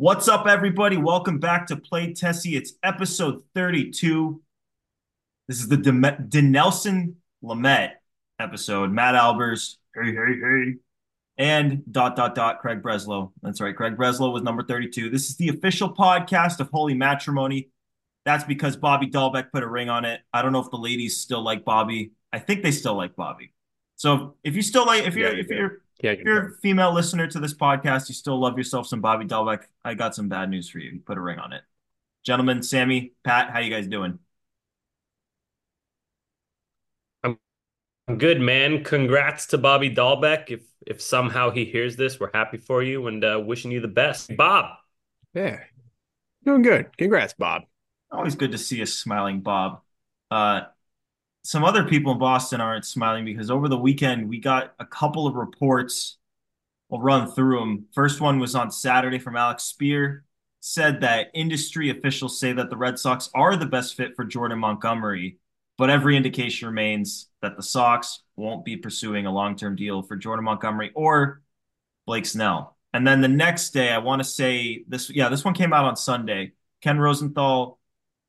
What's up, everybody? Welcome back to Play Tessie. It's episode 32. This is the Dinelson Lamet episode. Matt Albers, hey, hey, hey, and dot, dot, dot, Craig Breslow. That's right. Craig Breslow was number 32. This is the official podcast of Holy Matrimony. That's because Bobby Dalbec put a ring on it. I don't know if the ladies still like Bobby. I think they still like Bobby. So if you still like, if you're, yeah, if you're, yeah, if you're a female listener to this podcast, you still love yourself some Bobby Dalbec. I got some bad news for you. You put a ring on it. Gentlemen, Sammy, Pat, how you guys doing? I'm good, man. Congrats to Bobby Dalbec. If if somehow he hears this, we're happy for you and uh, wishing you the best. Bob. Yeah. Doing good. Congrats, Bob. Always good to see a smiling Bob. Uh, some other people in Boston aren't smiling because over the weekend we got a couple of reports. We'll run through them. First one was on Saturday from Alex Speier. Said that industry officials say that the Red Sox are the best fit for Jordan Montgomery, but every indication remains that the Sox won't be pursuing a long term deal for Jordan Montgomery or Blake Snell. And then the next day, I want to say this, yeah, this one came out on Sunday. Ken Rosenthal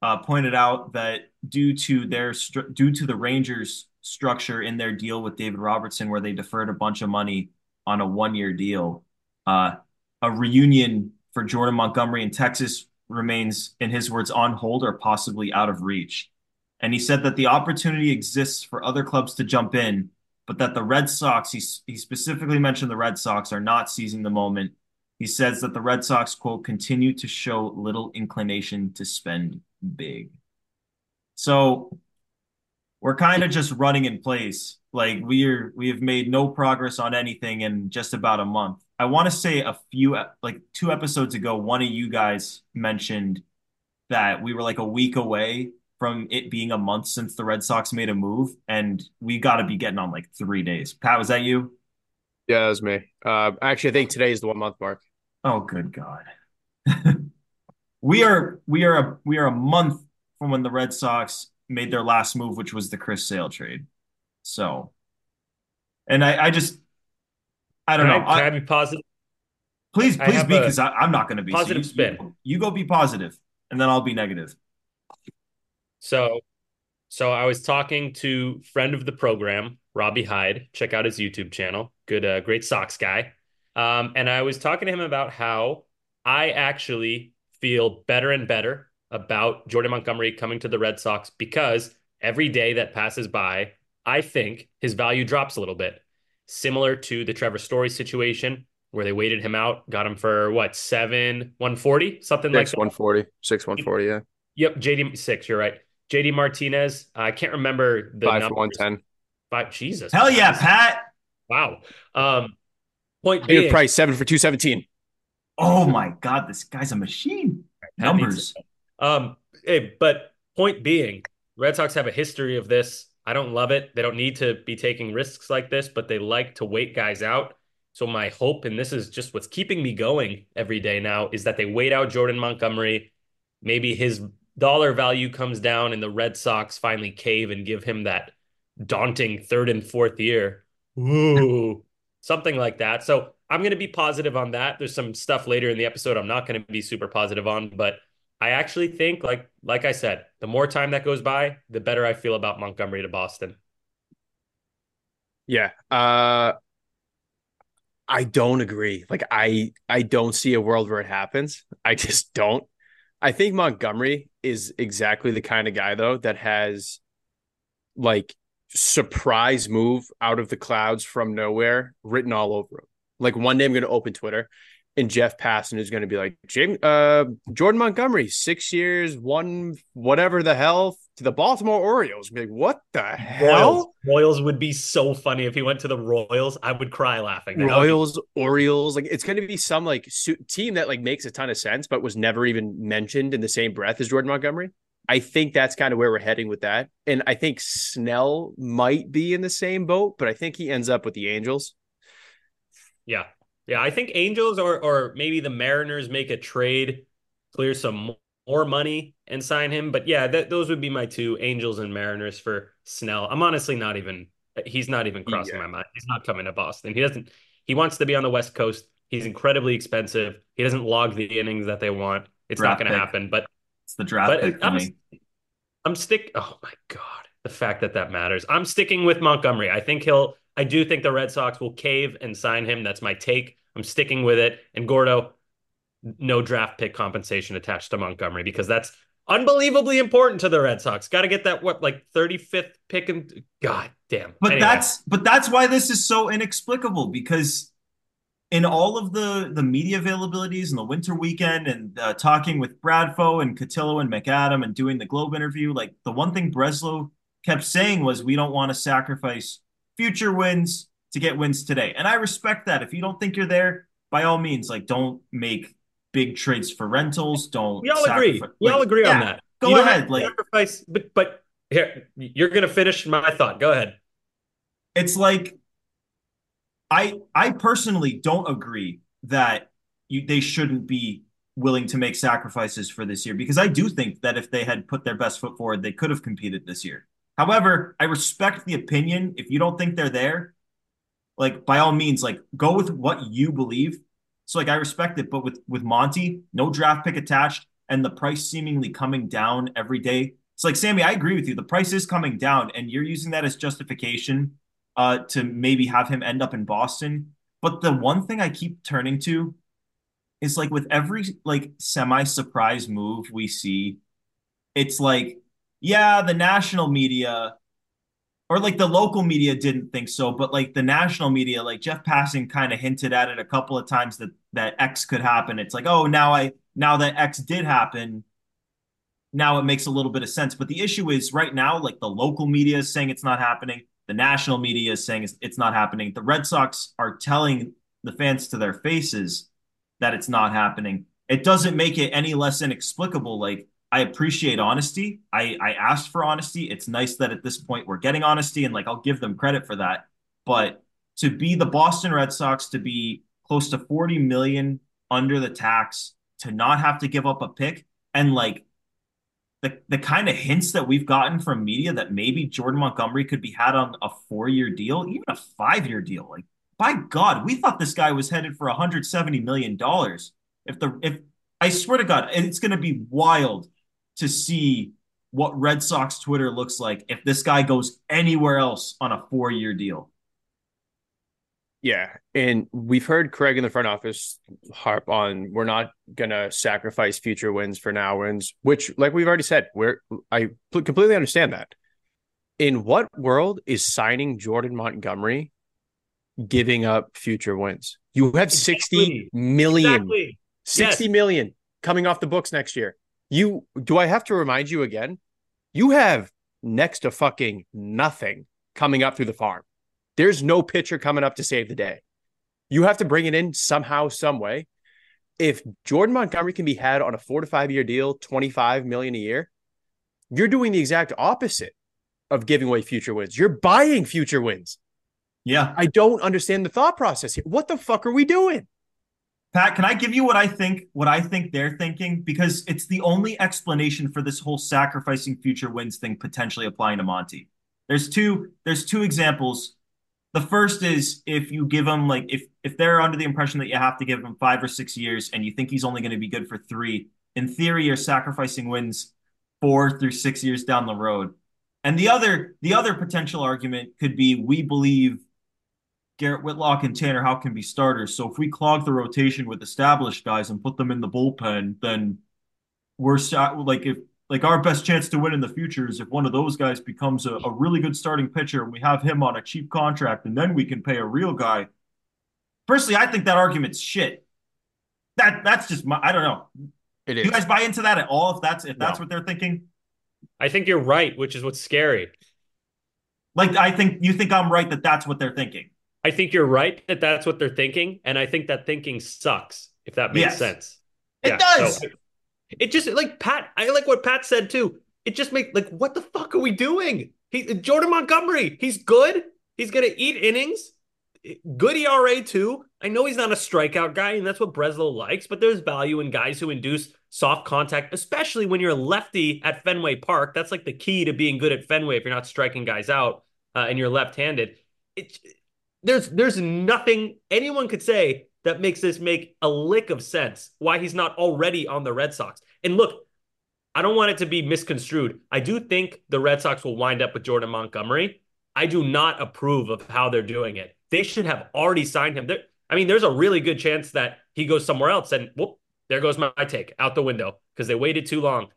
uh, pointed out that due to their due to the Rangers structure in their deal with David Robertson, where they deferred a bunch of money on a one year deal, uh, a reunion for Jordan Montgomery in Texas remains, in his words, on hold or possibly out of reach. And he said that the opportunity exists for other clubs to jump in, but that the Red Sox, he, he specifically mentioned the Red Sox, are not seizing the moment. He says that the Red Sox, quote, continue to show little inclination to spend big. So we're kind of just running in place. Like we're we have made no progress on anything in just about a month. I want to say a few like two episodes ago, one of you guys mentioned that we were like a week away from it being a month since the Red Sox made a move, and we got to be getting on like three days. Pat, was that you? Yeah, that was me. Uh, actually, I think today is the one month mark. Oh, good God. we are we are a we are a month from when the Red Sox made their last move, which was the Chris Sale trade. So, and I, I just, I don't can know. I, can I, I be positive? Please, please be, because I'm not going to be positive so you, spin. You, you go be positive, and then I'll be negative. So, so I was talking to friend of the program, Robbie Hyde. Check out his YouTube channel. Good, uh, great Sox guy. Um, and I was talking to him about how I actually feel better and better about Jordan Montgomery coming to the Red Sox because every day that passes by, I think his value drops a little bit. Similar to the Trevor Story situation where they waited him out, got him for what, seven, 140, something six, like 140, six, 140, yeah. Yep, JD, six, you're right. JD Martinez, I can't remember the five numbers. for 110. Five, Jesus. Hell yeah, Pat. Wow. Um, point being, price seven for 217. Oh my God, this guy's a machine. Numbers. Um, hey, but point being, Red Sox have a history of this. I don't love it. They don't need to be taking risks like this, but they like to wait guys out. So my hope, and this is just what's keeping me going every day now, is that they wait out Jordan Montgomery. Maybe his dollar value comes down and the Red Sox finally cave and give him that daunting third and fourth year. Ooh, something like that. So I'm going to be positive on that. There's some stuff later in the episode I'm not going to be super positive on, but I actually think, like like I said, the more time that goes by, the better I feel about Montgomery to Boston. Yeah. Uh I don't agree. Like I I don't see a world where it happens. I just don't. I think Montgomery is exactly the kind of guy though that has like surprise move out of the clouds from nowhere written all over him. Like one day I'm going to open Twitter and Jeff Passan is going to be like, James, uh, Jordan Montgomery, six years, one whatever the hell to the Baltimore Orioles. Be like, what the hell? Royals. Royals would be so funny if he went to the Royals. I would cry laughing. Royals, be- Orioles, like it's going to be some like su- team that like makes a ton of sense, but was never even mentioned in the same breath as Jordan Montgomery. I think that's kind of where we're heading with that. And I think Snell might be in the same boat, but I think he ends up with the Angels. Yeah, yeah, I think Angels or or maybe the Mariners make a trade, clear some more money and sign him. But yeah, that, those would be my two Angels and Mariners for Snell. I'm honestly not even he's not even crossing yeah. my mind. He's not coming to Boston. He doesn't he wants to be on the West Coast. He's incredibly expensive. He doesn't log the innings that they want. It's Draft not going to happen. But It's the draft but pick I'm. I'm stick. Oh my god, the fact that that matters. I'm sticking with Montgomery. I think he'll. I do think the Red Sox will cave and sign him. That's my take. I'm sticking with it. And Gordo, no draft pick compensation attached to Montgomery because that's unbelievably important to the Red Sox. Got to get that what like 35th pick and god damn. But Anyway, that's but that's why this is so inexplicable because in all of the the media availabilities and the winter weekend and uh, talking with Bradfo and Cotillo and McAdam and doing the Globe interview, like the one thing Breslow kept saying was we don't want to sacrifice future wins to get wins today. And I respect that. If you don't think you're there, by all means, like don't make big trades for rentals. Don't we all agree. sacrifice- We all like, agree on that. Go You ahead. Like sacrifice, but but here you're gonna finish my thought. Go ahead. it's like I I personally don't agree that you they shouldn't be willing to make sacrifices for this year because I do think that if they had put their best foot forward, they could have competed this year. However, I respect the opinion. If you don't think they're there, like by all means, like go with what you believe. So like I respect it, but with with Monty, no draft pick attached, and the price seemingly coming down every day. It's like Sammy, I agree with you. The price is coming down, and you're using that as justification uh, to maybe have him end up in Boston. But the one thing I keep turning to is like with every like semi surprise move we see, it's like, yeah, the national media or like the local media didn't think so, but like the national media, like Jeff Passan kind of hinted at it a couple of times that that X could happen. It's like, oh, now I now that X did happen, now it makes a little bit of sense. But the issue is right now, like the local media is saying it's not happening. The national media is saying it's, it's not happening. The Red Sox are telling the fans to their faces that it's not happening. It doesn't make it any less inexplicable. Like I appreciate honesty. I I asked for honesty. It's nice that at this point we're getting honesty, and like I'll give them credit for that. But to be the Boston Red Sox, to be close to 40 million under the tax, to not have to give up a pick, and like the the kind of hints that we've gotten from media that maybe Jordan Montgomery could be had on a four year deal, even a five year deal. Like by God, we thought this guy was headed for 170 million dollars. If the if I swear to God, it's going to be wild to see what Red Sox Twitter looks like if this guy goes anywhere else on a four year deal. Yeah, and we've heard Craig in the front office harp on we're not gonna sacrifice future wins for now wins, which, like we've already said, we're I completely understand that. In what world is signing Jordan Montgomery giving up future wins? You have sixty million, Exactly. sixty Yes. million coming off the books next year. You do I have to remind you again? You have next to fucking nothing coming up through the farm. There's no pitcher coming up to save the day. You have to bring it in somehow, some way. If Jordan Montgomery can be had on a four to five year deal, 25 million a year, you're doing the exact opposite of giving away future wins. You're buying future wins. Yeah. I don't understand the thought process here. What the fuck are we doing? Pat, can I give you what I think what I think they're thinking? Because it's the only explanation for this whole sacrificing future wins thing potentially applying to Monty. There's two there's two examples. The first is if you give him like if if they're under the impression that you have to give him five or six years and you think he's only going to be good for three, in theory, you're sacrificing wins four through six years down the road. And the other the other potential argument could be we believe Garrett Whitlock and Tanner Houck be starters. So if we clog the rotation with established guys and put them in the bullpen, then we're like if like our best chance to win in the future is if one of those guys becomes a, a really good starting pitcher and we have him on a cheap contract and then we can pay a real guy. Personally, I think that argument's shit. That that's just my I don't know. It Do is. you guys buy into that at all? If that's if that's No. what they're thinking? I think you're right, which is what's scary. Like I think you think I'm right that that's what they're thinking. I think you're right that that's what they're thinking, and I think that thinking sucks. If that makes Yes. sense. It Yeah, does. so it just like Pat. I like what Pat said too. It just makes like what the fuck are we doing? He Jordan Montgomery. He's good. He's gonna eat innings. Good ERA too. I know he's not a strikeout guy, and that's what Breslow likes. But there's value in guys who induce soft contact, especially when you're a lefty at Fenway Park. That's like the key to being good at Fenway. If you're not striking guys out uh, and you're left-handed, it, there's there's nothing anyone could say that makes this make a lick of sense why he's not already on the Red Sox. And look, I don't want it to be misconstrued. I do think the Red Sox will wind up with Jordan Montgomery. I do not approve of how they're doing it. They should have already signed him. There, I mean, there's a really good chance that he goes somewhere else, and whoop, there goes my, take out the window because they waited too long.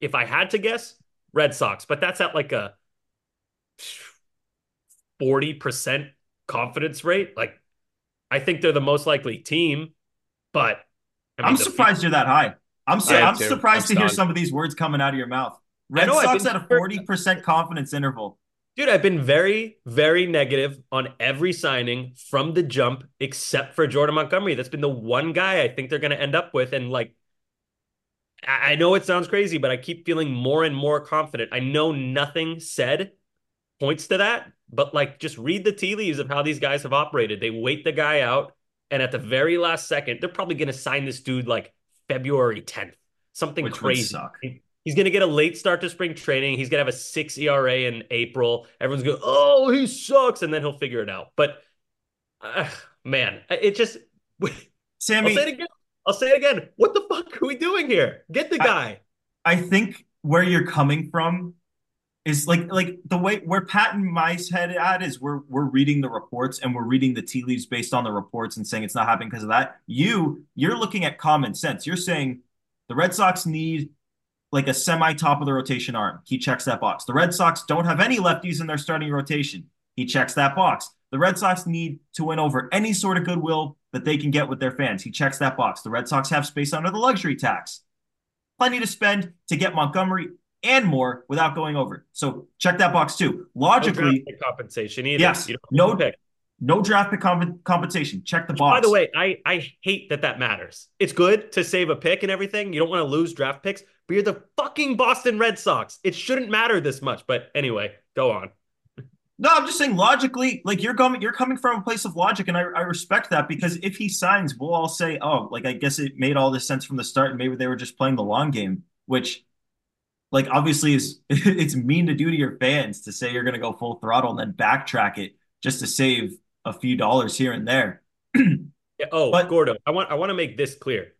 If I had to guess, Red Sox, but that's at like a 40% confidence rate. Like, I think they're the most likely team, but I am surprised you're that high. I'm so, I'm surprised I'm to hear some of these words coming out of your mouth. Red know, Sox at a 40% confidence interval. Dude, I've been very, very negative on every signing from the jump, except for Jordan Montgomery. That's been the one guy I think they're going to end up with. And like, I know it sounds crazy, but I keep feeling more and more confident. I know nothing said points to that, but like, just read the tea leaves of how these guys have operated. They wait the guy out, and at the very last second, they're probably going to sign this dude like February 10th, something Which crazy. He's going to get a late start to spring training. He's going to have a six ERA in April. Everyone's going, oh, he sucks. And then he'll figure it out. But uh, man, it just. Sammy. I'll say it again. I'll say it again. What the fuck are we doing here? Get the guy. I, I think where you're coming from is like like the way where Pat and Mice head at is we're we're reading the reports and we're reading the tea leaves based on the reports and saying it's not happening because of that. You you're looking at common sense. You're saying the Red Sox need like a semi top of the rotation arm. He checks that box. The Red Sox don't have any lefties in their starting rotation. He checks that box. The Red Sox need to win over any sort of goodwill that they can get with their fans. He checks that box. The Red Sox have space under the luxury tax. Plenty to spend to get Montgomery and more without going over. So check that box too. Logically, no compensation either. Yes, no pick. No draft pick comp- compensation. Check the box. By the way, I, I hate that that matters. It's good to save a pick and everything. You don't want to lose draft picks, but you're the fucking Boston Red Sox. It shouldn't matter this much. But anyway, go on. No, I'm just saying logically, like you're coming, you're coming from a place of logic, and I, I respect that because if he signs, we'll all say, oh, like I guess it made all this sense from the start, and maybe they were just playing the long game, which, like, obviously is it's mean to do to your fans to say you're going to go full throttle and then backtrack it just to save a few dollars here and there. yeah, oh, but, Gordo, I want I want to make this clear.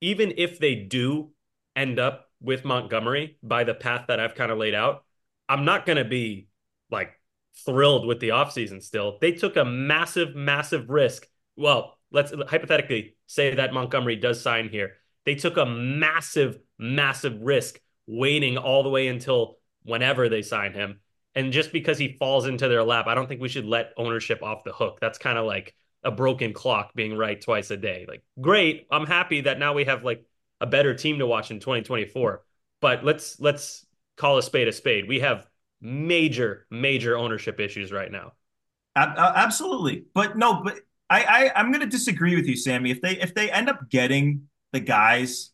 Even if they do end up with Montgomery by the path that I've kind of laid out, I'm not going to be like thrilled with the offseason still. They took a massive, massive risk. Well, let's hypothetically say that Montgomery does sign here. They took a massive, massive risk waiting all the way until whenever they sign him and just because he falls into their lap, I don't think we should let ownership off the hook. That's kind of like a broken clock being right twice a day. Like, great. I'm happy that now we have like a better team to watch in 2024. But let's let's call a spade a spade. We have major, major ownership issues right now. Uh, absolutely. But no, but I, I I'm gonna disagree with you, Sammy. If they if they end up getting the guys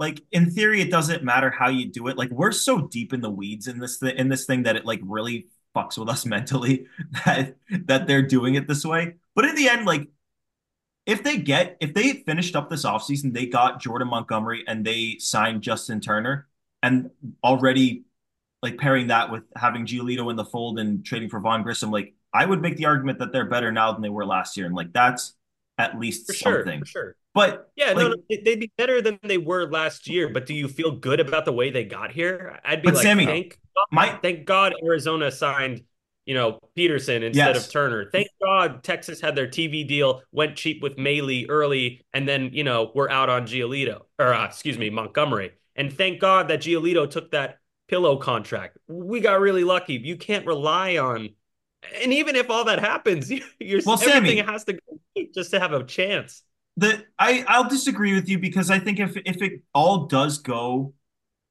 like in theory it doesn't matter how you do it. Like we're so deep in the weeds in this th- in this thing that it like really fucks with us mentally that that they're doing it this way. But in the end like if they get if they finished up this offseason they got jordan montgomery and they signed justin turner and already like pairing that with having Giolito in the fold and trading for Vaughn Grissom, like I would make the argument that they're better now than they were last year, and like that's at least for something. Sure, for sure. But yeah, like, no, no, they'd be better than they were last year. But do you feel good about the way they got here? I'd be but like, Sammy, thank God, my, thank God Arizona signed, you know, Pederson instead yes. of Turner. Thank God Texas had their TV deal, went cheap with Mahle early, and then you know we're out on Giolito or uh, excuse me Montgomery. And thank God that Giolito took that pillow contract. We got really lucky. You can't rely on and even if all that happens, you're well, everything Sammy, has to go just to have a chance the I I'll disagree with you because I think if if it all does go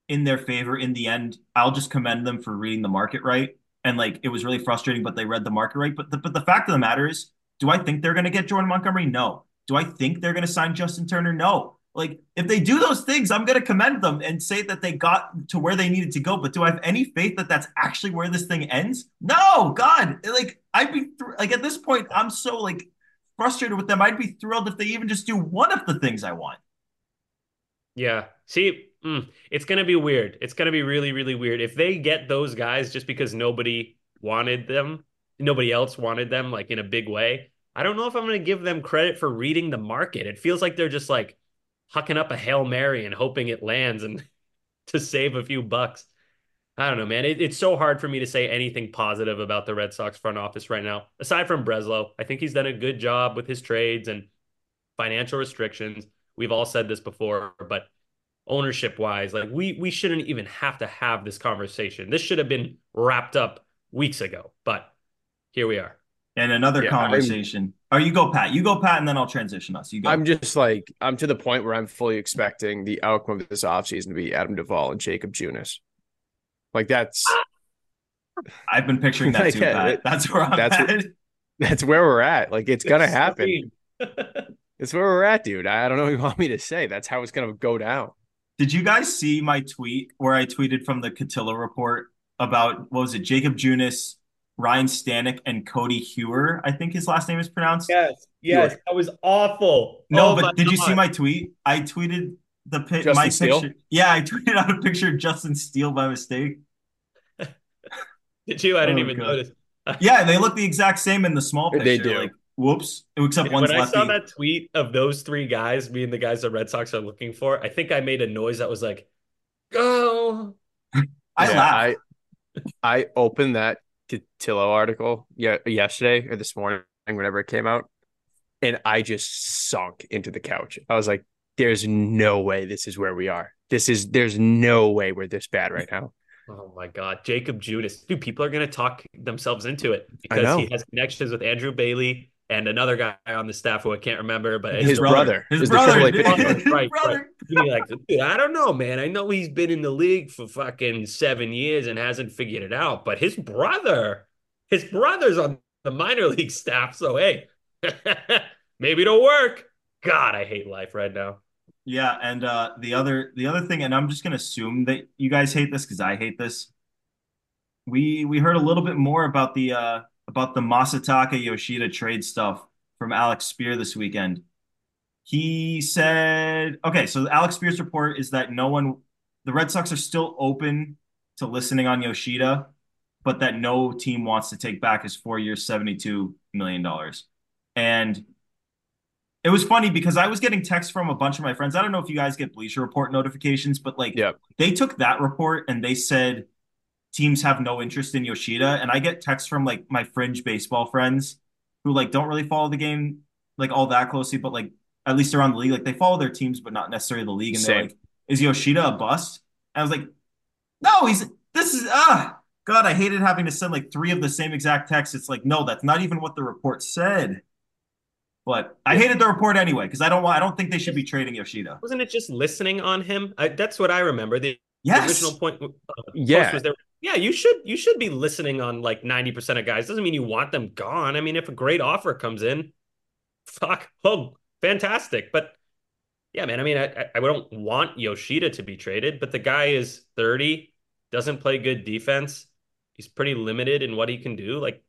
in their favor in the end, I'll just commend them for reading the market right. And like it was really frustrating, but they read the market right. But the, but the fact of the matter is, do I think they're going to get Jordan Montgomery? No. Do I think they're going to sign Justin Turner? No. Like if they do those things, I'm going to commend them and say that they got to where they needed to go. But do I have any faith that that's actually where this thing ends? No, God. Like I'd be like at this point, I'm so like frustrated with them. I'd be thrilled if they even just do one of the things I want. Yeah. See, mm, it's going to be weird. It's going to be really, really weird. If they get those guys just because nobody wanted them, nobody else wanted them, like in a big way, I don't know if I'm going to give them credit for reading the market. It feels like they're just like hucking up a Hail Mary and hoping it lands and to save a few bucks. I don't know, man. It, it's so hard for me to say anything positive about the Red Sox front office right now, aside from Breslow. I think he's done a good job with his trades and financial restrictions. We've all said this before, but ownership wise, like we we shouldn't even have to have this conversation. This should have been wrapped up weeks ago, but here we are. And another Yeah, conversation. Or you go, Pat. You go, Pat, and then I'll transition us. You go. I'm just like I'm to the point where I'm fully expecting the outcome of this offseason to be Adam Duvall and Jacob Junis. Like that's I've been picturing that too, yeah, Pat. That's where I'm that's at. that's where we're at. Like it's gonna happen. It's where we're at, dude. I don't know what you want me to say. That's how it's gonna go down. Did you guys see my tweet where I tweeted from the Cotillo report about what was it, Jacob Junis, Ryan Stanek, and Cody Heuer? I think his last name is pronounced. yes, yes, that was awful. No, Oh but did you see my tweet? I tweeted the pi- Justin my Steele? picture. Yeah, I tweeted out a picture of Justin Steele by mistake. Did you? I didn't Oh, even God. notice. Yeah, they look the exact same in the small picture. They do. Like, whoops, except When one's I lefty. saw that tweet of those three guys being the guys the Red Sox are looking for, I think I made a noise that was like, "Go!" I Yeah, laughed. I I opened that Cotillo article yeah yesterday or this morning, whenever it came out, and I just sunk into the couch. I was like, "There's no way this is where we are. This is there's no way we're this bad right now." Oh my God, Jacob Judas, dude! People are gonna talk themselves into it because he has connections with Andrew Bailey and another guy on the staff who I can't remember, but His brother. His is the brother. AAA dude. pitcher. Right, brother. You'd like, dude, I don't know, man. I know he's been in the league for fucking seven years and hasn't figured it out, but his brother, his brother's on the minor league staff. So hey, maybe it'll work. God, I hate life right now. Yeah, and uh, the other the other thing, and I'm just gonna assume that you guys hate this because I hate this. We we heard a little bit more about the uh, about the Masataka Yoshida trade stuff from Alex Speier this weekend. He said, okay, so Alex Speier's report is that no one, the Red Sox are still open to listening on Yoshida, but that no team wants to take back his four years, $72 million. And it was funny because I was getting texts from a bunch of my friends. I don't know if you guys get Bleacher Report notifications, but like Yep. they took that report and they said teams have no interest in Yoshida. And I get texts from like my fringe baseball friends who like don't really follow the game like all that closely, but like at least around the league, like they follow their teams, but not necessarily the league. And they're like, is Yoshida a bust? And I was like, no, he's this is ah God, I hated having to send like three of the same exact texts. It's like, no, that's not even what the report said. But I hated the report anyway because I don't want I don't think they should be trading Yoshida. Wasn't it just listening on him? I, that's what I remember. The Yes. original point uh, Yeah. was there. Yeah, you should you should be listening on like 90% of guys. Doesn't mean you want them gone. I mean, if a great offer comes in, fuck, oh, fantastic. But yeah, man, I mean, I, I- don't want Yoshida to be traded, but the guy is 30, doesn't play good defense. He's pretty limited in what he can do. Like,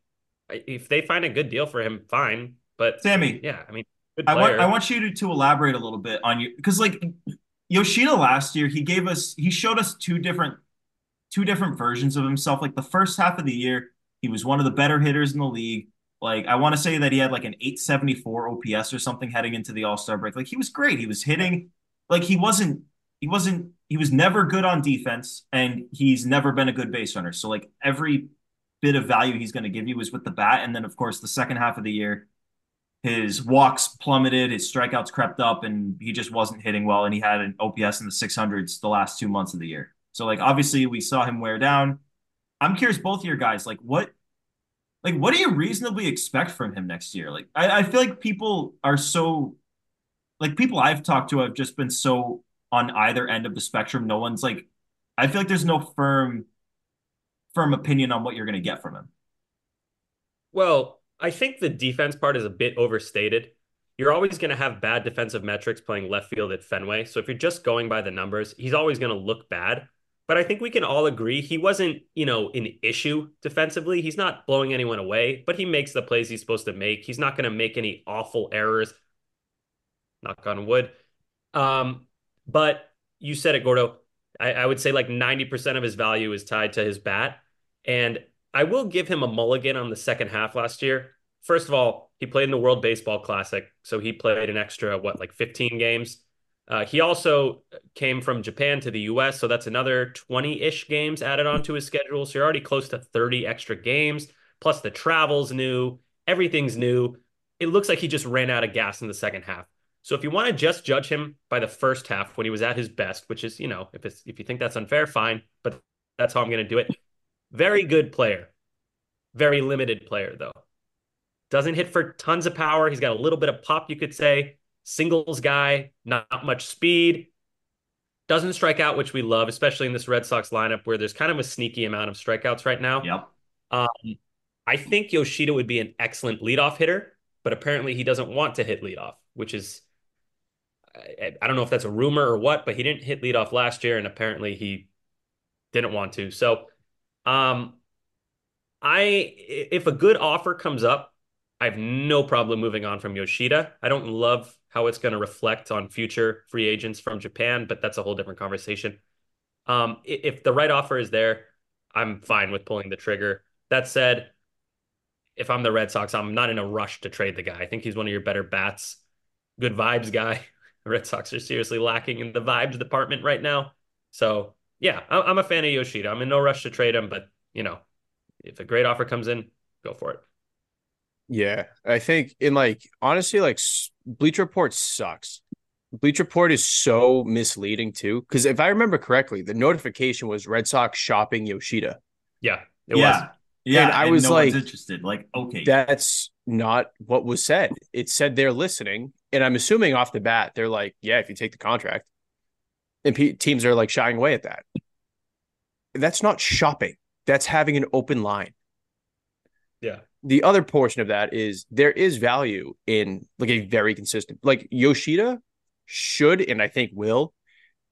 if they find a good deal for him, fine. But Sammy, yeah, I mean, I want. I want you to, to elaborate a little bit on you because like Yoshida last year, he gave us he showed us two different two different versions of himself. Like the first half of the year, he was one of the better hitters in the league. Like I want to say that he had like an 874 OPS or something heading into the All-Star break. Like he was great. He was hitting like he wasn't he wasn't he was never good on defense and he's never been a good base runner. So like every bit of value he's going to give you is with the bat and then of course the second half of the year his walks plummeted, his strikeouts crept up, and he just wasn't hitting well. And he had an OPS in the 600s the last two months of the year. So, like, obviously, we saw him wear down. I'm curious, both of your guys, like, what, like, what do you reasonably expect from him next year? Like, I, I feel like people are so, like, people I've talked to have just been so on either end of the spectrum. No one's like, I feel like there's no firm, firm opinion on what you're going to get from him. Well, I think the defense part is a bit overstated. You're always going to have bad defensive metrics playing left field at Fenway. So if you're just going by the numbers, he's always going to look bad. But I think we can all agree he wasn't, you know, an issue defensively. He's not blowing anyone away, but he makes the plays he's supposed to make. He's not going to make any awful errors. Knock on wood. Um, but you said it, Gordo. I, I would say like 90% of his value is tied to his bat. And I will give him a mulligan on the second half last year. first of all, he played in the World Baseball Classic, so he played an extra what, like 15 games. Uh, he also came from Japan to the U.S., so that's another 20-ish games added onto his schedule. So you're already close to 30 extra games. Plus the travel's new, everything's new. It looks like he just ran out of gas in the second half. So if you want to just judge him by the first half when he was at his best, which is, you know, if it's if you think that's unfair, fine, but that's how I'm going to do it. Very good player. Very limited player though. Doesn't hit for tons of power. He's got a little bit of pop, you could say. Singles guy, not much speed. Doesn't strike out, which we love, especially in this Red Sox lineup where there's kind of a sneaky amount of strikeouts right now. Yep. Um, I think Yoshida would be an excellent leadoff hitter, but apparently he doesn't want to hit leadoff, which is I, I don't know if that's a rumor or what, but he didn't hit leadoff last year, and apparently he didn't want to. So, um, I if a good offer comes up, I have no problem moving on from Yoshida. I don't love how it's going to reflect on future free agents from Japan, but that's a whole different conversation. Um, if the right offer is there, I'm fine with pulling the trigger. That said, if I'm the Red Sox, I'm not in a rush to trade the guy. I think he's one of your better bats. Good vibes guy. The Red Sox are seriously lacking in the vibes department right now. So yeah, I'm a fan of Yoshida. I'm in no rush to trade him, but you know, if a great offer comes in, go for it. Yeah, I think in like honestly, like Bleach Report sucks. Bleach Report is so misleading too. Because if I remember correctly, the notification was Red Sox shopping Yoshida. Yeah, it yeah. was. Yeah, and I and was no like, interested. Like, okay, that's not what was said. It said they're listening, and I'm assuming off the bat they're like, yeah, if you take the contract, and pe- teams are like shying away at that. That's not shopping. That's having an open line. Yeah. The other portion of that is there is value in like a very consistent, like Yoshida should and I think will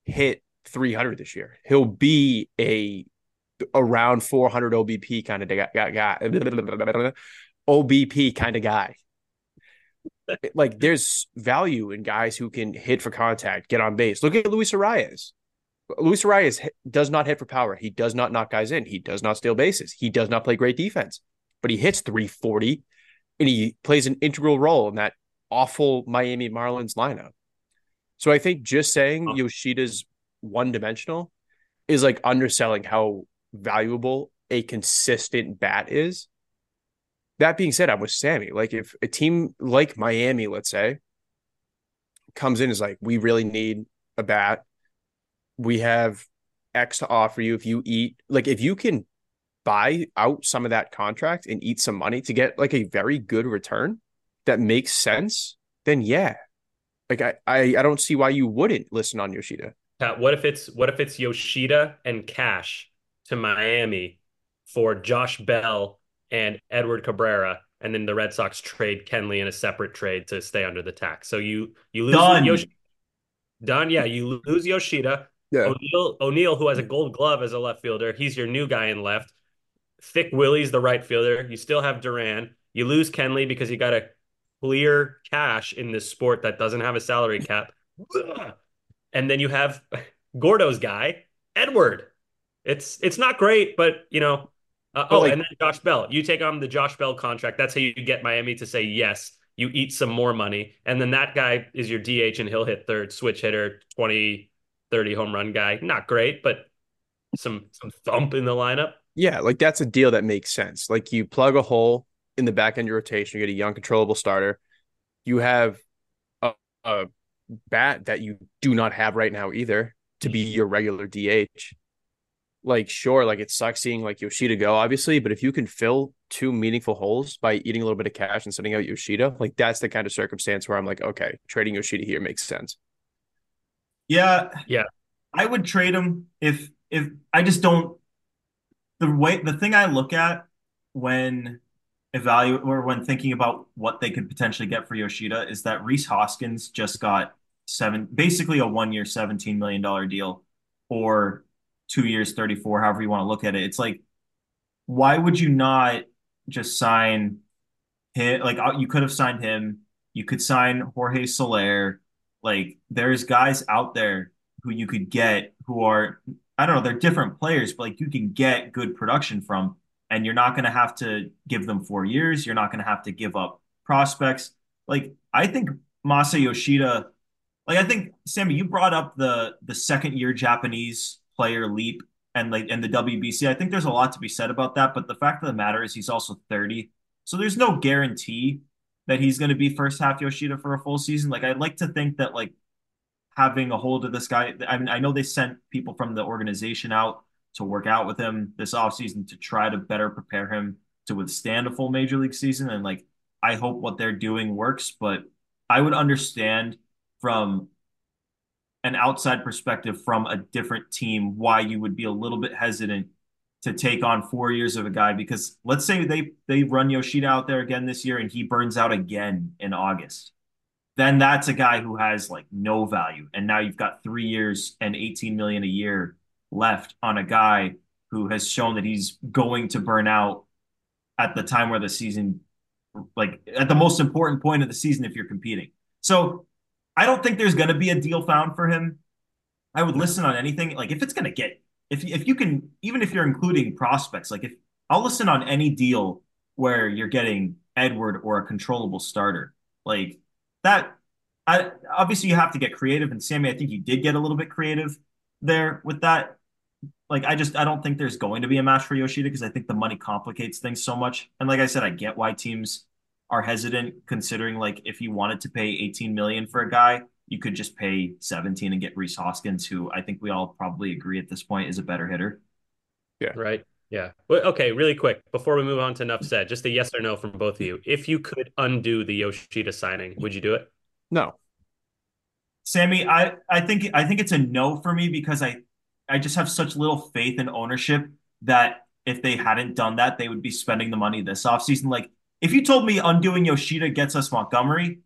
hit 300 this year. He'll be a around 400 OBP kind of guy, guy OBP kind of guy. like there's value in guys who can hit for contact, get on base. Look at Luis Arraez. Luis Arraez does not hit for power. He does not knock guys in. He does not steal bases. He does not play great defense, but he hits 340 and he plays an integral role in that awful Miami Marlins lineup. So I think just saying Yoshida's one dimensional is like underselling how valuable a consistent bat is. That being said, I'm with Sammy. Like if a team like Miami, let's say, comes in is like, we really need a bat. We have X to offer you. If you eat, like if you can buy out some of that contract and eat some money to get like a very good return that makes sense, then yeah. Like I I, I don't see why you wouldn't listen on Yoshida. Pat, what if it's what if it's Yoshida and cash to Miami for Josh Bell and Edward Cabrera, and then the Red Sox trade Kenley in a separate trade to stay under the tax. So you you lose Done. Yoshida. Done. Yeah, you lose Yoshida. Yeah. O'Neill, O'Neill, who has a Gold Glove as a left fielder, he's your new guy in left. Thick Willie's the right fielder. You still have Duran. You lose Kenley because you got to clear cash in this sport that doesn't have a salary cap. And then you have Gordo's guy, Edward. It's it's not great, but you know. Uh, oh, like, and then Josh Bell. You take on the Josh Bell contract. That's how you get Miami to say yes. You eat some more money, and then that guy is your DH, and he'll hit third, switch hitter, 20, 30 home run guy. Not great, but some some thump in the lineup. Yeah, like that's a deal that makes sense. Like you plug a hole in the back end of your rotation, you get a young, controllable starter. You have a, a bat that you do not have right now either to be mm-hmm. your regular DH like sure, like it sucks seeing like Yoshida go, obviously, but if you can fill two meaningful holes by eating a little bit of cash and sending out Yoshida, like that's the kind of circumstance where I'm like, okay, trading Yoshida here makes sense. Yeah. Yeah. I would trade him if if I just don't the way the thing I look at when evaluate or when thinking about what they could potentially get for Yoshida is that Rhys Hoskins just got seven basically a one year $17 million deal or two years, 34, however you want to look at it. It's like, why would you not just sign him? Like, uh, you could have signed him. You could sign Jorge Soler. Like, there's guys out there who you could get who are, I don't know, they're different players, but like you can get good production from. and you're not going to have to give them four years. You're not going to have to give up prospects. Like I think Masa Yoshida, like I think Sammy, you brought up the the second year Japanese player leap and like in the WBC. I think there's a lot to be said about that. But the fact of the matter is he's also 30. So there's no guarantee that he's going to be first half Yoshida for a full season. Like I'd like to think that like having a hold of this guy. I mean, I know they sent people from the organization out to work out with him this offseason to try to better prepare him to withstand a full major league season. And like, I hope what they're doing works, but I would understand from an outside perspective from a different team why you would be a little bit hesitant to take on four years of a guy because let's say they they run Yoshida out there again this year and he burns out again in August. Then that's a guy who has like no value. And now you've got three years and 18 million a year left on a guy who has shown that he's going to burn out at the time where the season, like at the most important point of the season, if you're competing. So I don't think there's going to be a deal found for him. I would listen on anything. Like if it's going to get, if if you can, even if you're including prospects, like if I'll listen on any deal where you're getting Edward or a controllable starter, like that. I obviously you have to get creative, and Sammy, I think you did get a little bit creative there with that like I just I don't think there's going to be a match for Yoshida because I think the money complicates things so much. And like I said, I get why teams are hesitant considering like if you wanted to pay 18 million for a guy, you could just pay 17 and get Rhys Hoskins, who I think we all probably agree at this point is a better hitter. Yeah. Right. Yeah. Well, okay, really quick before we move on to enough said, just a yes or no from both of you. If you could undo the Yoshida signing, would you do it? No. Sammy, I, I think I think it's a no for me because I I just have such little faith in ownership that if they hadn't done that, they would be spending the money this offseason. Like, if you told me undoing Yoshida gets us Montgomery,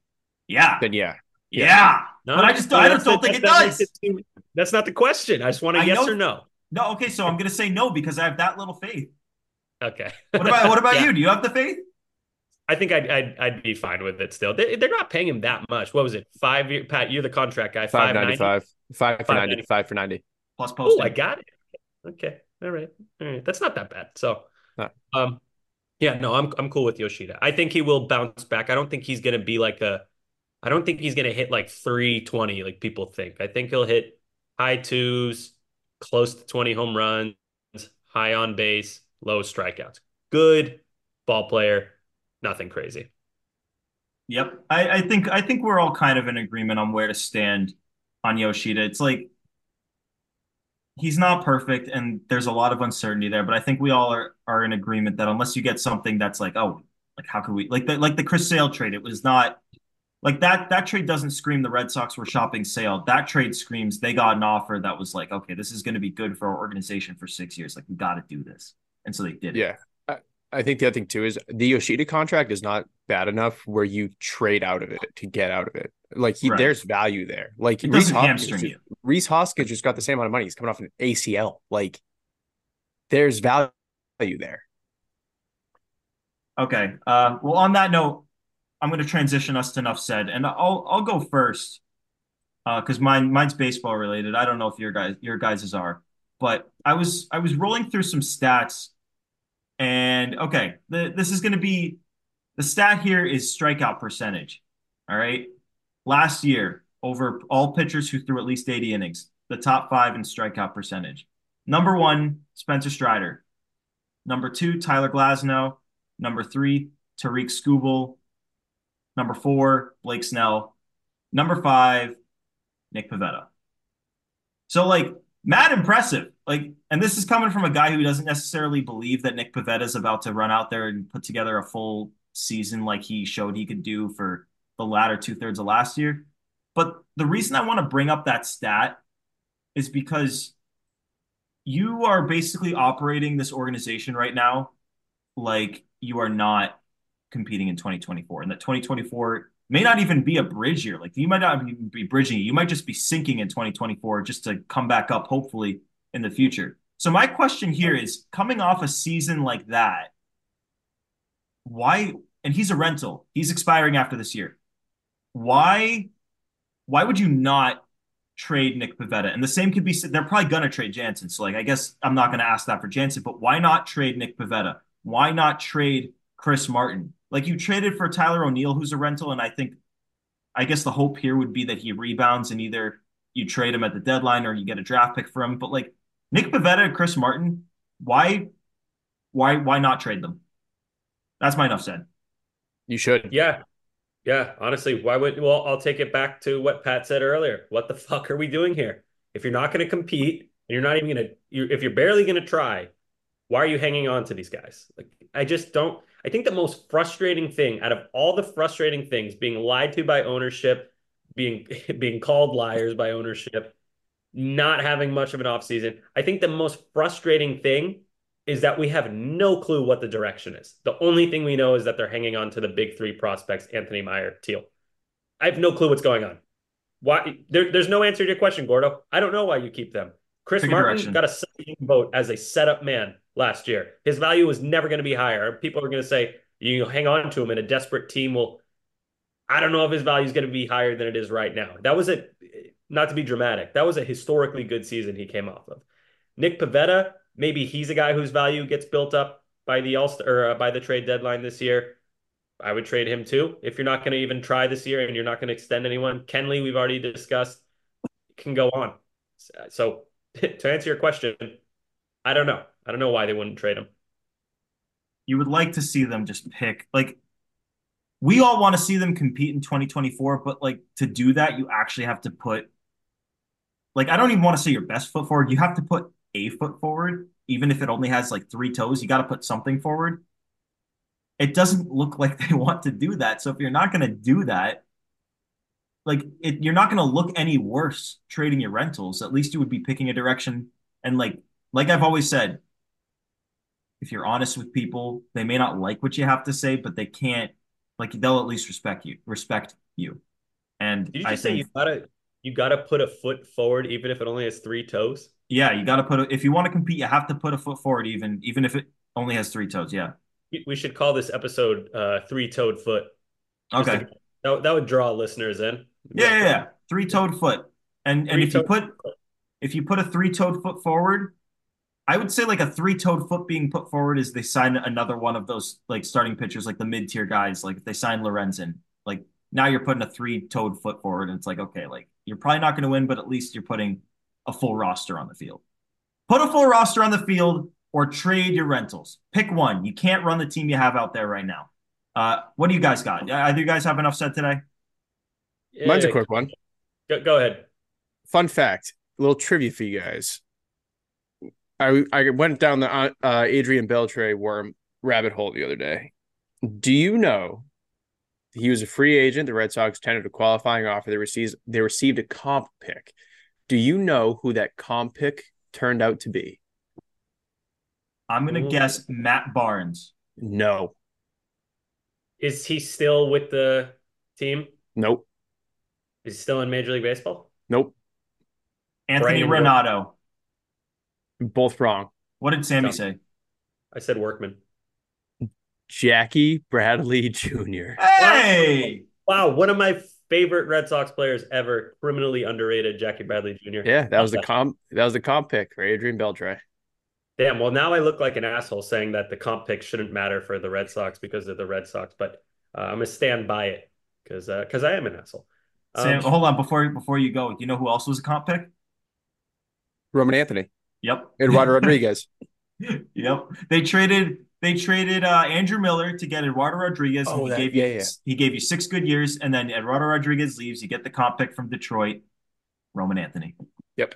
yeah. Then yeah. Yeah. yeah. No, but I just, I just don't think it does. It that's not the question. I just want a I yes know, or no. No, okay, so I'm gonna say no because I have that little faith. Okay. what about what about yeah. you? Do you have the faith? I think I'd, I'd, I'd be fine with it still. They, are not paying him that much. What was it? Five year Pat, you're the contract guy. Five ninety five. Five for ninety. Five for ninety plus post. Oh, I got it. Okay. All right. All right. That's not that bad. So, um, yeah, no, I'm I'm cool with Yoshida. I think he will bounce back. I don't think he's gonna be like a. I don't think he's gonna hit like 320 like people think. I think he'll hit high twos, close to 20 home runs, high on base, low strikeouts. Good ball player, nothing crazy. Yep, I, I think I think we're all kind of in agreement on where to stand on Yoshida. It's like he's not perfect and there's a lot of uncertainty there, but I think we all are are in agreement that unless you get something that's like, oh, like how could we like the like the Chris Sale trade, it was not like that that trade doesn't scream the Red Sox were shopping Sale. That trade screams they got an offer that was like, okay, this is going to be good for our organization for six years. Like we got to do this, and so they did. Yeah, I, I think the other thing too is the Yoshida contract is not bad enough where you trade out of it to get out of it. Like he, right. there's value there. Like Rhys Hoskins, Rhys Hoskins just got the same amount of money. He's coming off an ACL. Like there's value there. Okay. Uh, well, on that note, I'm going to transition us to enough said, and I'll I'll go first because uh, mine mine's baseball related. I don't know if your guys your guys's are, but I was I was rolling through some stats, and okay, the, this is going to be the stat here is strikeout percentage. All right. Last year, over all pitchers who threw at least 80 innings, the top five in strikeout percentage. Number one, Spencer Strider. Number two, Tyler Glasnow. Number three, Tarik Skubal. Number four, Blake Snell. Number five, Nick Pivetta. So, like, mad impressive. Like, and this is coming from a guy who doesn't necessarily believe that Nick Pivetta is about to run out there and put together a full season like he showed he could do for the latter two thirds of last year. But the reason I want to bring up that stat is because you are basically operating this organization right now like you are not competing in 2024 and that 2024 may not even be a bridge year like you might not even be bridging you might just be sinking in 2024 just to come back up hopefully in the future so my question here is coming off a season like that why and he's a rental he's expiring after this year why why would you not trade Nick Pivetta? And the same could be said they're probably gonna trade Jansen. So like I guess I'm not gonna ask that for Jansen, but why not trade Nick Pivetta? why not trade Chris Martin? Like you traded for Tyler O'Neill, who's a rental, and I think, I guess the hope here would be that he rebounds and either you trade him at the deadline or you get a draft pick for him. But like Nick Pivetta and Chris Martin, why, why, why not trade them? That's my enough said. You should. Yeah. Yeah. Honestly, why would, well, I'll take it back to what Pat said earlier. What the fuck are we doing here? If you're not going to compete and you're not even going to, you if you're barely going to try, why are you hanging on to these guys? Like, I just don't. I think the most frustrating thing out of all the frustrating things being lied to by ownership, being being called liars by ownership, not having much of an offseason. I think the most frustrating thing is that we have no clue what the direction is. The only thing we know is that they're hanging on to the big three prospects, Anthony Mayer, Teel. I have no clue what's going on. Why there, there's no answer to your question, Gordo. I don't know why you keep them. Chris Martin direction. got a vote as a setup man last year. His value was never going to be higher. People are going to say you hang on to him, and a desperate team will. I don't know if his value is going to be higher than it is right now. That was a not to be dramatic. That was a historically good season he came off of. Nick Pivetta, maybe he's a guy whose value gets built up by the all or uh, by the trade deadline this year. I would trade him too if you're not going to even try this year and you're not going to extend anyone. Kenley, we've already discussed, can go on. So to answer your question, I don't know. I don't know why they wouldn't trade him. You would like to see them just pick like we all want to see them compete in 2024, but like to do that, you actually have to put like I don't even want to say your best foot forward. You have to put a foot forward, even if it only has like three toes. You got to put something forward. It doesn't look like they want to do that. So if you're not going to do that, like it, you're not going to look any worse trading your rentals. At least you would be picking a direction. And like like I've always said, if you're honest with people, they may not like what you have to say, but they can't like they'll at least respect you, respect you. And Did you I say you gotta you gotta put a foot forward even if it only has three toes? Yeah, you gotta put a, if you want to compete, you have to put a foot forward even even if it only has three toes. Yeah. We should call this episode uh three toed foot. Okay. To, that, that would draw listeners in. Yeah, yeah, yeah. Three toed foot. And and if you put foot. if you put a three toed foot forward, I would say like a three-toed foot being put forward is they sign another one of those like starting pitchers, like the mid-tier guys. Like if they sign Lorenzen, like now you're putting a three-toed foot forward, and it's like okay, like you're probably not going to win, but at least you're putting a full roster on the field. Put a full roster on the field or trade your rentals. Pick one. You can't run the team you have out there right now. Uh, what do you guys got? Either you guys have enough said today? Yeah, Mine's a quick one. Go, go ahead. Fun fact, a little trivia for you guys. I I went down the uh, uh, Adrian Beltre worm rabbit hole the other day. Do you know he was a free agent? The Red Sox tendered a qualifying offer. They received they received a comp pick. Do you know who that comp pick turned out to be? I'm gonna guess Matt Barnes. No. Is he still with the team? Nope. Is he still in Major League Baseball? Nope. Anthony Brandon Ranaudo. Both wrong. What did Sammy say? I said Workman. Jackie Bradley Jr. Hey! Wow, one of my favorite Red Sox players ever, criminally underrated Jackie Bradley Jr. Yeah, that was the comp that was the comp pick for Adrian Beltre. Damn, well now I look like an asshole saying that the comp pick shouldn't matter for the Red Sox because of the Red Sox, but uh, I'm gonna stand by it because because uh, I am an asshole. Um, Sam, hold on before before you go. You know who else was a comp pick? Roman Anthony. Yep. Eduardo Rodriguez. yep. They traded they traded uh, Andrew Miller to get Eduardo Rodriguez. Oh, he that, gave you yeah, yeah. he gave you six good years, and then Eduardo Rodriguez leaves. You get the comp pick from Detroit, Roman Anthony. Yep.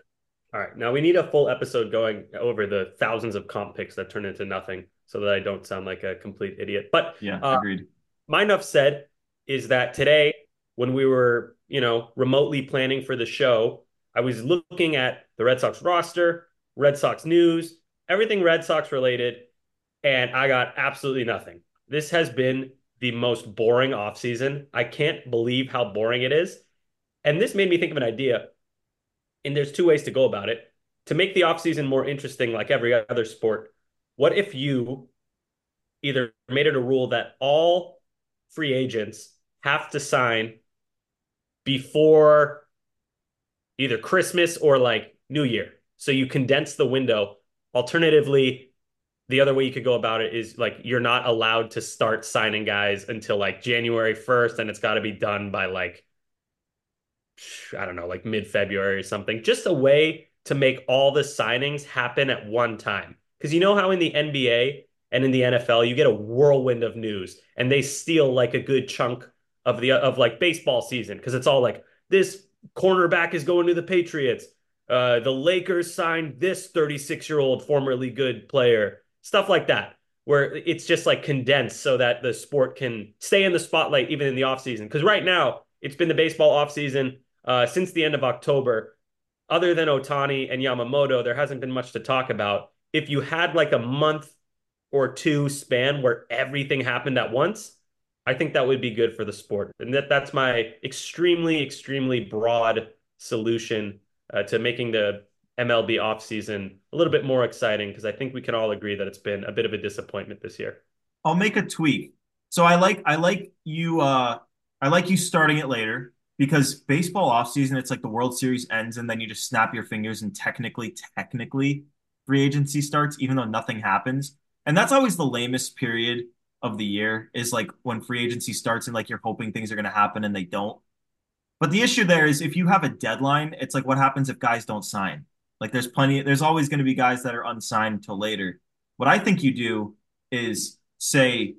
All right. Now we need a full episode going over the thousands of comp picks that turn into nothing, so that I don't sound like a complete idiot. But yeah, uh, agreed. My enough said is that today, when we were you know remotely planning for the show, I was looking at the Red Sox roster Red Sox news, everything Red Sox related, and I got absolutely nothing. This has been the most boring offseason. I can't believe how boring it is. And this made me think of an idea. And there's two ways to go about it. To make the offseason more interesting, like every other sport, what if you either made it a rule that all free agents have to sign before either Christmas or like New Year? So you condense the window. Alternatively, the other way you could go about it is like you're not allowed to start signing guys until like January 1st, and it's got to be done by like, I don't know, like mid February or something. Just a way to make all the signings happen at one time. Because you know how in the NBA and in the NFL, you get a whirlwind of news and they steal like a good chunk of the of like baseball season because it's all like this cornerback is going to the Patriots. Uh, the Lakers signed this 36 year old formerly good player stuff like that, where it's just like condensed so that the sport can stay in the spotlight even in the offseason. Because right now, it's been the baseball offseason uh, since the end of October. Other than Ohtani and Yamamoto, there hasn't been much to talk about. If you had like a month or two span where everything happened at once, I think that would be good for the sport. And that that's my extremely, extremely broad solution uh, to making the MLB offseason a little bit more exciting because I think we can all agree that it's been a bit of a disappointment this year. I'll make a tweak. So I like I like you uh I like you starting it later because baseball offseason it's like the World Series ends and then you just snap your fingers and technically technically free agency starts even though nothing happens. And that's always the lamest period of the year is like when free agency starts and like you're hoping things are going to happen and they don't. But the issue there is if you have a deadline, it's like what happens if guys don't sign? Like there's plenty, there's always going to be guys that are unsigned until later. What I think you do is say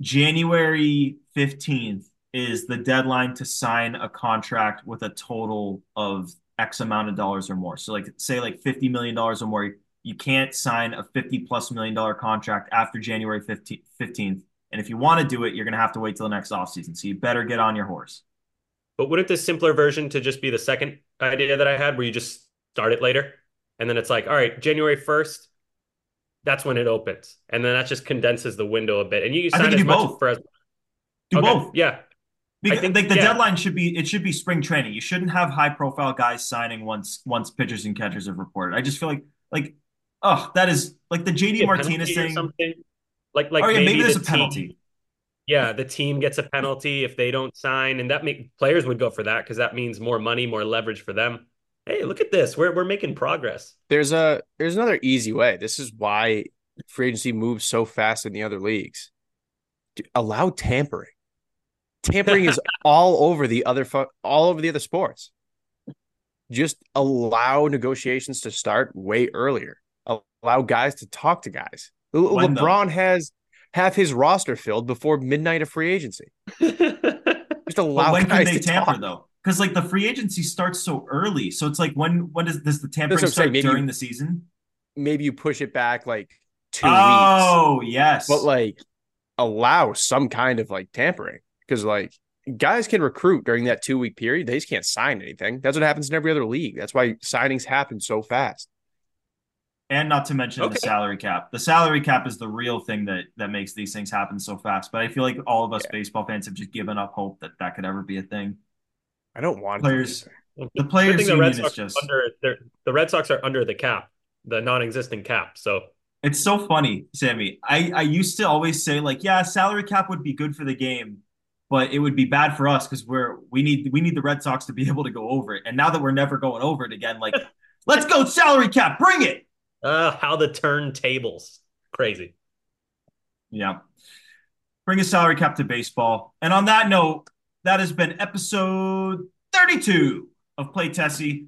January 15th is the deadline to sign a contract with a total of X amount of dollars or more. So like say like $50 million or more. You can't sign a 50 plus million dollar contract after January 15th. And if you want to do it, you're going to have to wait till the next offseason. So you better get on your horse. But wouldn't the simpler version to just be the second idea that I had where you just start it later. And then it's like, all right, January 1st, that's when it opens. And then that just condenses the window a bit. And you sign as much both. for as do okay. both. Yeah. Because, I think like the yeah. deadline should be it should be spring training. You shouldn't have high profile guys signing once once pitchers and catchers have reported. I just feel like like oh that is like the JD Martinez thing. Something. Like like oh, yeah, maybe, maybe there's the a penalty. Team, yeah, the team gets a penalty if they don't sign, and that make players would go for that because that means more money, more leverage for them hey, look at this. We're we're making progress. There's a there's another easy way. This is why free agency moves so fast in the other leagues. Allow tampering. Tampering is all over the other all over the other sports. Just allow negotiations to start way earlier. Allow guys to talk to guys. When LeBron though? has half his roster filled before midnight of free agency. Just allow when guys can they to tamper talk. though? because like the free agency starts so early. So it's like when when does does the tampering start during you, the season? Maybe you push it back like two oh, weeks. Oh yes, but like allow some kind of like tampering because like guys can recruit during that two week period. They just can't sign anything. That's what happens in every other league. That's why signings happen so fast. And not to mention okay. the salary cap. The salary cap is the real thing that that makes these things happen so fast. But I feel like all of us yeah. baseball fans have just given up hope that that could ever be a thing. I don't want players. The players the Red Sox just under the Red Sox are under the cap, the non-existent cap. So it's so funny, Sammy. I I used to always say like, yeah, salary cap would be good for the game, but it would be bad for us because we're we need we need the Red Sox to be able to go over it. And now that we're never going over it again, like, let's go salary cap, bring it. Uh, how the turntables, crazy. Yeah, bring a salary cap to baseball. And on that note, that has been episode 32 of Play Tessie.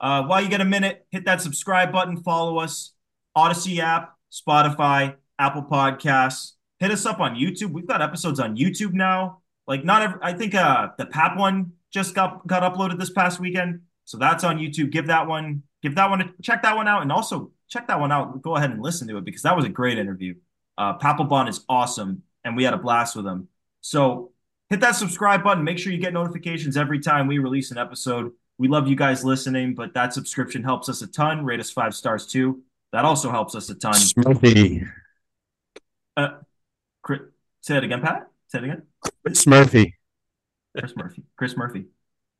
Uh, while you get a minute, hit that subscribe button, follow us, Audacy app, Spotify, Apple Podcasts. Hit us up on YouTube. We've got episodes on YouTube now. Like not every, I think uh the Pap one just got got uploaded this past weekend. So that's on YouTube. Give that one, give that one, a, check that one out, and also check that one out. Go ahead and listen to it because that was a great interview. Uh, Papelbon is awesome, and we had a blast with him. So hit that subscribe button. Make sure you get notifications every time we release an episode. We love you guys listening, but that subscription helps us a ton. Rate us five stars too. That also helps us a ton. Smurfy. Uh, Chris, say it again, Pat. Say it again. Chris Murphy. Chris Murphy. Chris Murphy.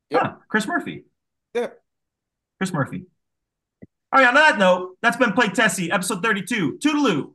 Yeah. Huh, Chris Murphy. Yeah. Chris Murphy. All right, on that note, that's been Play Tessie, episode 32. Toodaloo.